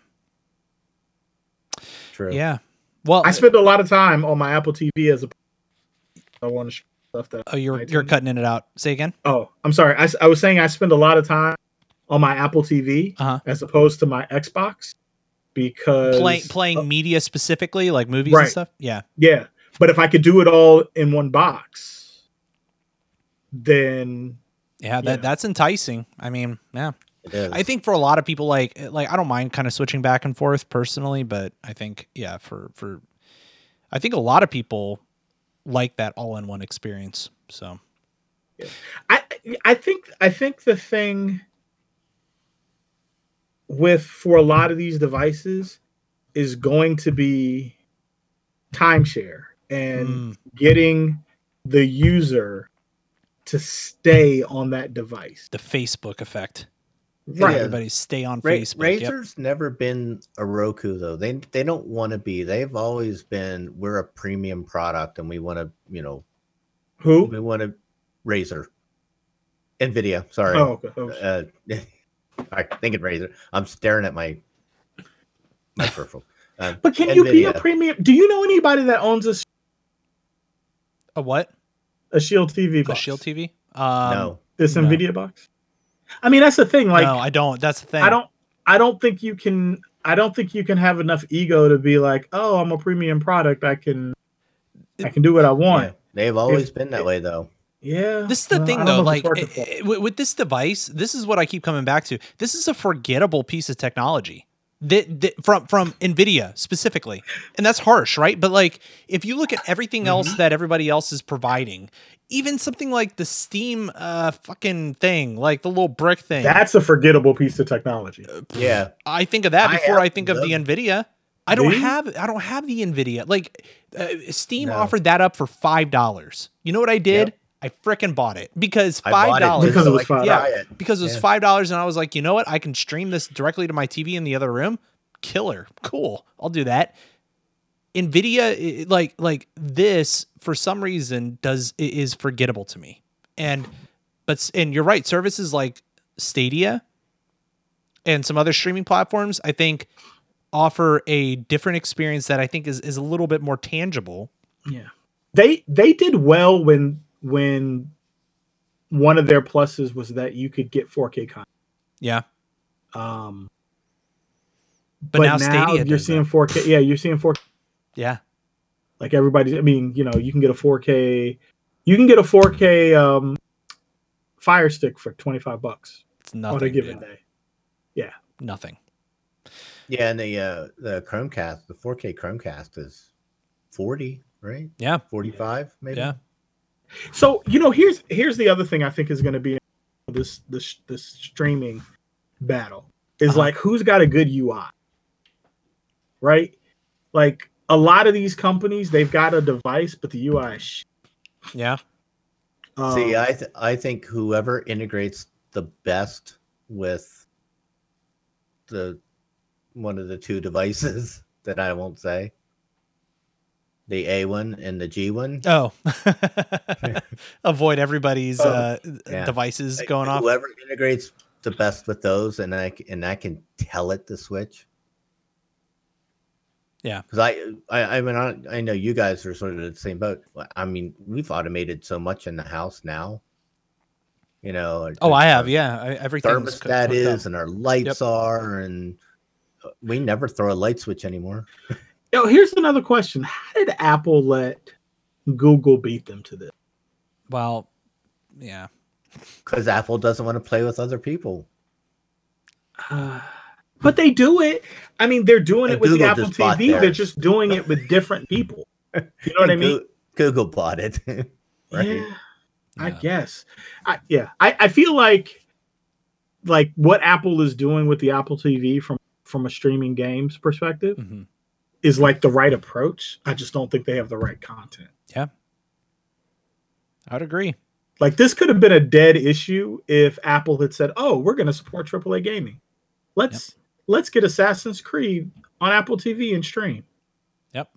True. Yeah. Well, I spend a lot of time on my Apple TV as a. I want to show stuff that. oh, you're you're cutting in it out. Say again. Oh, I'm sorry. I, I was saying I spend a lot of time on my Apple TV Uh huh. as opposed to my Xbox because Playing playing media specifically, like movies Right. and stuff. Yeah. Yeah, but if I could do it all in one box, then Yeah. That Yeah. that's enticing. I mean, yeah. It is. I think for a lot of people, like like I don't mind kind of switching back and forth personally, but I think yeah, for for I think a lot of people like that all in one experience. So I I think I think the thing with for a lot of these devices is going to be timeshare and mm, getting the user to stay on that device. the Facebook effect. Right. Everybody stay on Ra- Facebook. Yep. Razer's never been a Roku though. They they don't want to be. They've always been. We're a premium product, and we want to. You know, Who? we want to. Razer, Nvidia. Sorry. Oh, okay. Oh, Uh, <laughs> I think it Razer. I'm staring at my my peripheral. Uh, but can you be a premium? Do you know anybody that owns a, A what? A Shield TV A box? Shield TV? Um, no, This No. Nvidia box? I mean, that's the thing. Like, no, I don't. That's the thing. I don't I don't think you can I don't think you can have enough ego to be like, "Oh, I'm a premium product. I can I can do what I want." Yeah, they've always If- been that way though. Yeah. This is the well, thing, though. know if it's Like working i- for i- with, with this device, this is what I keep coming back to. This is a forgettable piece of technology that, that from from Nvidia specifically, and that's harsh, right? But like, if you look at everything else Mm-hmm. that everybody else is providing, even something like the Steam uh fucking thing, like the little brick thing, That's a forgettable piece of technology. Yeah, I think of that before have I think of the the- Nvidia. I don't Do you? have I don't have the Nvidia. Like uh, Steam No. offered that up for five dollars. You know what I did? Yep. I fricking bought it because five dollars Because it was five dollars. try it. because it was Yeah. five dollars, and I was like, you know what? I can stream this directly to my TV in the other room. killer. Cool. I'll do that. Nvidia like like this for some reason does is forgettable to me. And but and you're right, services like Stadia and some other streaming platforms I think offer a different experience that I think is is a little bit more tangible. Yeah. They they did well when when one of their pluses was that you could get 4K content. Yeah. Um but, but now, now Stadia you're seeing that. 4K. Yeah, you're seeing 4K. Yeah. Like everybody, I mean, you know, you can get a 4K, you can get a 4K um, Fire Stick for 25 bucks. It's nothing on a given dude. day. Yeah, nothing. Yeah, and the uh, the Chromecast, the 4K Chromecast is 40, right? Yeah, 45 maybe. Yeah. So you know, here's here's the other thing I think is going to be this this this streaming battle is uh-huh. like who's got a good UI, right? Like a lot of these companies, they've got a device, but the UI is sh- yeah. Um, See, I th- I think whoever integrates the best with the one of the two devices <laughs> that I won't say, the A one and the G one. Oh, <laughs> avoid everybody's oh, uh, yeah. devices going whoever off. Whoever integrates the best with those, and I and I can tell it the switch. Yeah, because I, I, I mean, I, I know you guys are sort of the same boat. I mean, we've automated so much in the house now. You know. Oh, I have. Yeah, I, everything. Thermostat is, and our lights yep. are, and uh, we never throw a light switch anymore. <laughs> Yo, here's another question: How did Apple let Google beat them to this? Well, yeah, because Apple doesn't want to play with other people. Uh, <sighs> but they do it. I mean, they're doing and it with Google the Apple TV. They're just doing it with different people. <laughs> You know what I mean? Google bought it. <laughs> right? Yeah, I guess. I, yeah, I, I feel like like what Apple is doing with the Apple TV from from a streaming games perspective mm-hmm. Is like the right approach. I just don't think they have the right content. Yeah, I'd agree. Like this could have been a dead issue if Apple had said, "Oh, we're going to support AAA gaming. Let's let's get Assassin's Creed on Apple TV and stream. Yep.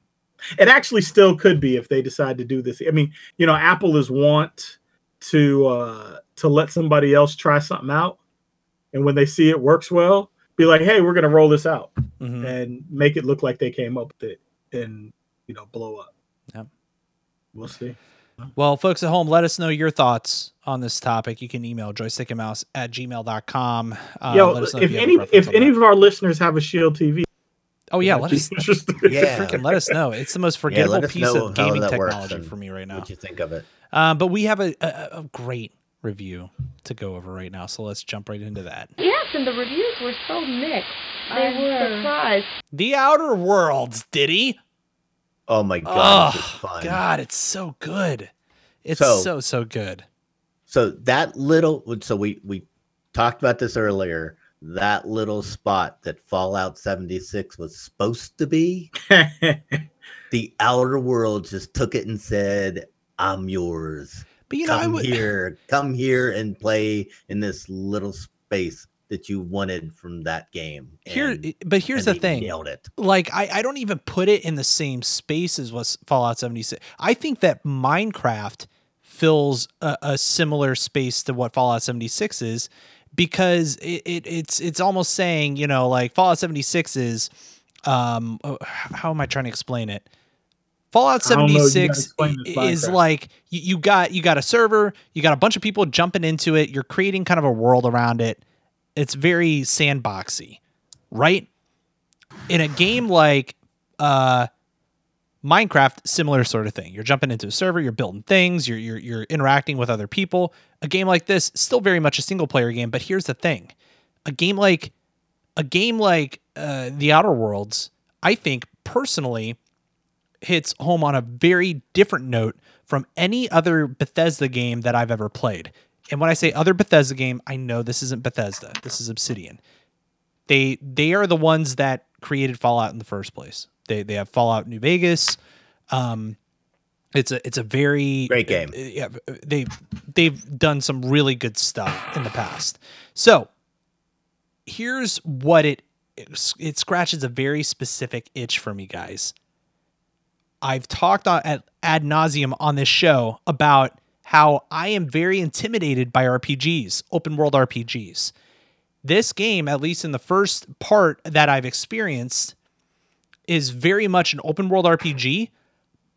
It actually still could be if they decide to do this. I mean, you know, Apple is want to uh to let somebody else try something out. And when they see it works well, be like, hey, we're gonna roll this out mm-hmm. and make it look like they came up with it and you know, blow up. Yeah, We'll see. Well, folks at home, let us know your thoughts on this topic. You can email joystickandmouse at gmail.com. Uh, Yo, if, if any if any that. of our listeners have a Shield TV. Oh yeah, <laughs> let us <laughs> yeah. <laughs> freaking let us know. It's the most forgettable yeah, piece of gaming technology for me right now. What you think of it? Um, but we have a, a, a great review to go over right now, so let's jump right into that. Yes, and the reviews were so mixed. They I'm were surprised. The Outer Worlds, did he? Oh my god, oh, God, it's so good. It's so, so so good. So that little so we we talked about this earlier. That little spot that Fallout 76 was supposed to be, <laughs> the outer world just took it and said, I'm yours. But you know, come would... here, come here and play in this little space that you wanted from that game. Here, but here's the thing: nailed it. Like I, I don't even put it in the same space as was Fallout 76. I think that Minecraft fills a, a similar space to what Fallout 76 is because it, it, it's it's almost saying you know like Fallout 76 is um oh, how am I trying to explain it? Fallout 76 is like you, you got you got a server, you got a bunch of people jumping into it, you're creating kind of a world around it it's very sandboxy, right? In a game like uh, Minecraft, similar sort of thing. You're jumping into a server, you're building things, you're you're you're interacting with other people. A game like this, still very much a single player game, but here's the thing: a game like a game like uh, The Outer Worlds, I think personally hits home on a very different note from any other Bethesda game that I've ever played. And when I say other Bethesda game, I know this isn't Bethesda. This is Obsidian. They they are the ones that created Fallout in the first place. They they have Fallout New Vegas. Um, it's a it's a very great game. Uh, yeah, they they've done some really good stuff in the past. So here's what it it, it scratches a very specific itch for me, guys. I've talked on, at ad nauseum on this show about how I am very intimidated by RPGs, open world RPGs. This game, at least in the first part that I've experienced, is very much an open world RPG,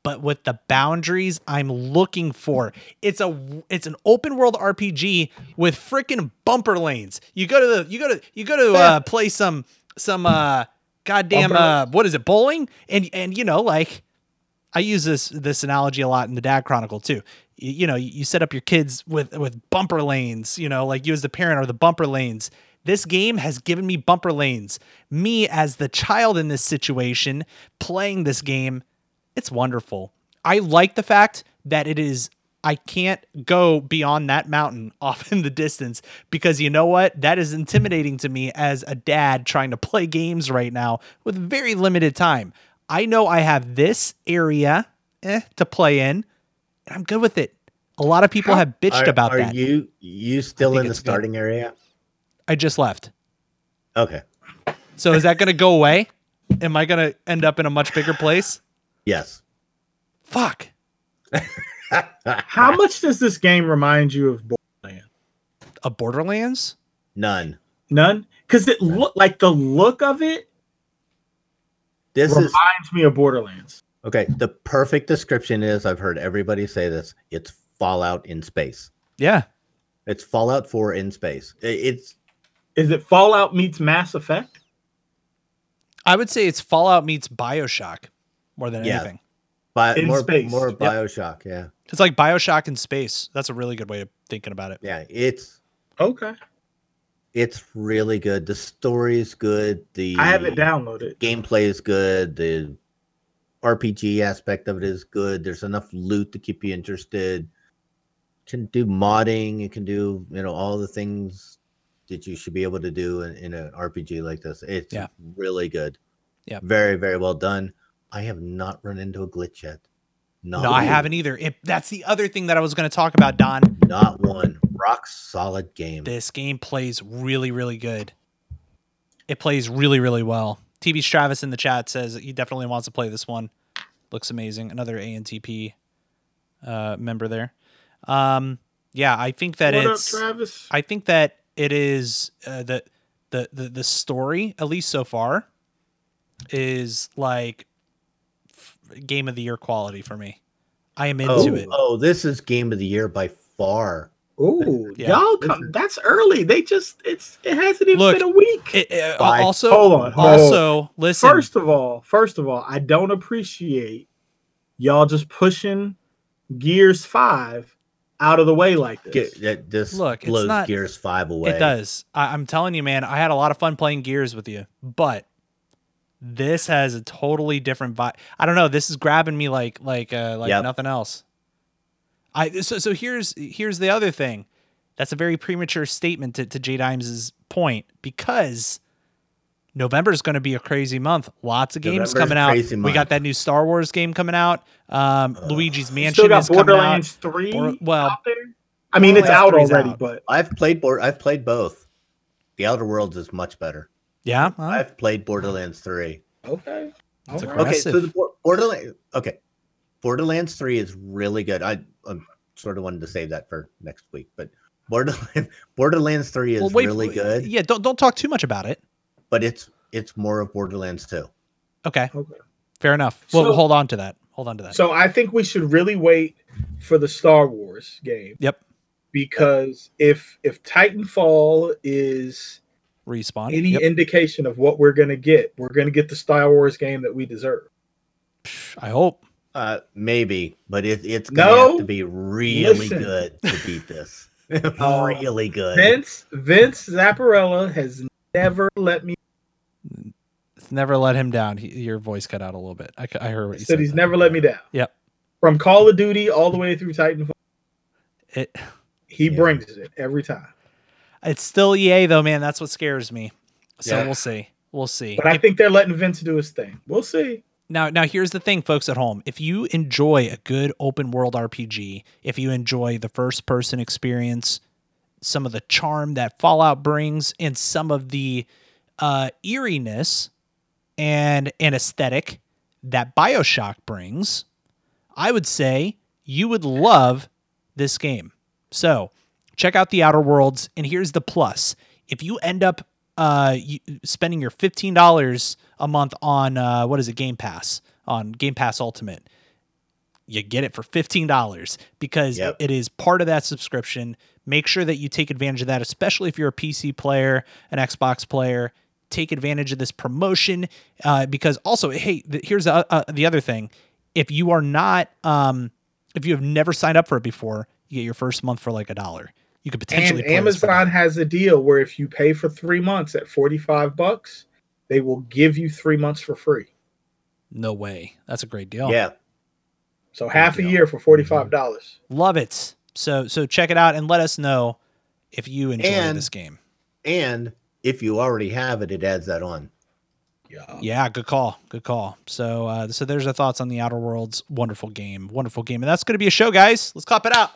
but with the boundaries I'm looking for. It's a it's an open world RPG with freaking bumper lanes. You go to the you go to you go to uh, play some some uh goddamn uh what is it bowling and and you know like I use this this analogy a lot in the Dad Chronicle too. You, you know, you, set up your kids with with bumper lanes. You know, like you as the parent are the bumper lanes. This game has given me bumper lanes. Me as the child in this situation playing this game, it's wonderful. I like the fact that it is. I can't go beyond that mountain <laughs> off in the distance because you know what? That is intimidating to me as a dad trying to play games right now with very limited time. I know I have this area eh, to play in, and I'm good with it. A lot of people have bitched Are, about are that. you you still in the it's good. starting area? I just left. Okay. So is that going to go away? Am I going to end up in a much bigger place? Yes. Fuck. How much does this game remind you of Borderlands? A Borderlands? None. None, because it look like the look of it This reminds is me of Borderlands. okay. The perfect description is I've heard everybody say this. It's Fallout in space. Yeah. It's Fallout 4 in space. It's Is it Fallout meets Mass Effect? I would say it's Fallout meets BioShock more than Yeah. anything. bi- In more space. more Yep. BioShock. Yeah. It's like BioShock in space. That's a really good way of thinking about it. Yeah. It's Okay, it's really good. The story's good. The I have it downloaded. gameplay is good. The RPG aspect of it is good. There's enough loot to keep you interested. Can do modding. It can do you know all the things that you should be able to do in, in an RPG like this. It's Yeah. really good. Yeah, Very very well done. I have not run into a glitch yet. Not No, I haven't either. It, that's the other thing that I was going to talk about, Don. Not one. Rock solid game. This game plays really, really good. It plays really, really well. TV Stravis in the chat says he definitely wants to play this one. Looks amazing. Another ANTP uh, member there. Um, yeah, I think that what up, it's. Travis? I think that it is uh, the, the the the story, at least so far, is like f- game of the year quality for me. I am into oh, it. oh, this is game of the year by far. Ooh, <laughs> Yeah. y'all come. That's early. They just it's it hasn't even Look, been a week. It- it- also, Hold on, hold on. also, listen. First of all, first of all, I don't appreciate y'all just pushing Gears Five out of the way like this. Get, that this Look, it's blows not- Gears Five away. It does. I, I'm telling you, man. I had a lot of fun playing Gears with you, but this has a totally different vibe. I don't know. This is grabbing me like like uh, like Yep. nothing else. I so so here's here's the other thing. That's a very premature statement to, to Jay Dimes's point because November is going to be a crazy month. Lots of games November's coming out. crazy We got that new Star Wars game coming out. Um, Luigi's Mansion Still got is coming out. Borderlands Three. Bor- well. I mean it's out Borderlands 3 's already, out. but I've played board. I've played both. The Outer Worlds is much better. Yeah, well, I've played Borderlands Three. okay. It's All a right. Okay, so the Bor- Borderlands. Okay, Borderlands Three is really good. I I'm sort of wanted to save that for next week, but Borderlands <laughs> Borderlands Three is well, wait, really good, Yeah, don't don't talk too much about it. but it's it's more of Borderlands Two. Okay, Okay. fair enough. Well, So- hold on to that. Hold on to that. So I think we should really wait for the Star Wars game yep, because if if Titanfall is respawn. any Yep. indication of what we're gonna get, we're gonna get the Star Wars game that we deserve. I hope. Uh, maybe, but it, it's gonna No. have to be really Listen. good to beat this. <laughs> <laughs> Uh, really good. Vince Vince Zampella has never let me It's never let him down. He, your voice cut out a little bit. I, I heard what you said said. he's there. never let me down. Yep. From Call of Duty all the way through Titanfall, It, he Yeah. brings it every time. it's still EA though, man. That's what scares me. So Yeah. we'll see. We'll see. But I think they're letting Vince do his thing. We'll see. Now, now here's the thing, folks at home. If you enjoy a good open world RPG, if you enjoy the first person experience, some of the charm that Fallout brings, and some of the uh, eeriness and an aesthetic that Bioshock brings, I would say you would love this game. So check out the Outer Worlds, and here's the plus: if you end up uh, you, spending your fifteen dollars a month on uh, what is it, Game Pass on Game Pass Ultimate, you get it for fifteen dollars because Yep. it is part of that subscription. Make sure that you take advantage of that, especially if you're a PC player, an Xbox player. Take advantage of this promotion uh, because also, hey, th- here's the, uh, the other thing: if you are not, um, if you have never signed up for it before, you get your first month for like a dollar. You could potentially And play this for Amazon has a deal where if you pay for three months at 45 bucks, they will give you three months for free. No way, that's a great deal. Yeah. So half a year for $45. dollars love it. So so check it out and let us know if you enjoy And- this game. And if you already have it, it adds that on. Yeah. Yeah, good call. Good call. So uh, so there's our thoughts on the Outer Worlds. Wonderful game. Wonderful game. And that's going to be a show, guys. Let's clap it out.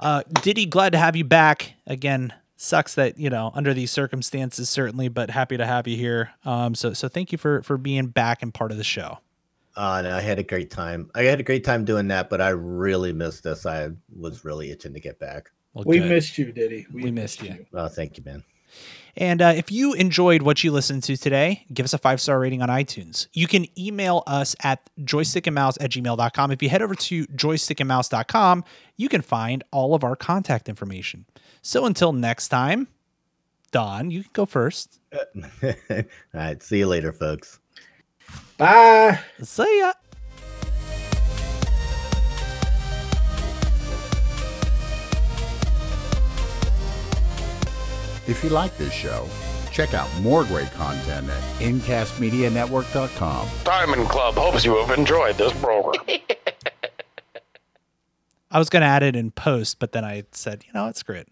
Uh, Diddy, glad to have you back again. Sucks that you know under these circumstances, certainly, but happy to have you here. Um, so so thank you for for being back and part of the show. Uh, and I had a great time. I had a great time doing that, but I really missed this. I was really itching to get back. Well, We good. missed you, Diddy. We missed you. Oh, thank you, man. And uh, if you enjoyed what you listened to today, give us a five star rating on iTunes. You can email us at joystickandmouse at gmail.com. If you head over to joystickandmouse.com, you can find all of our contact information. So until next time, Don, you can go first. <laughs> All right. See you later, folks. Bye. See ya. If you like this show, check out more great content at incastmedianetwork.com. Diamond Club hopes you have enjoyed this program. <laughs> I was going to add it in post, but then I said, you know, it's great.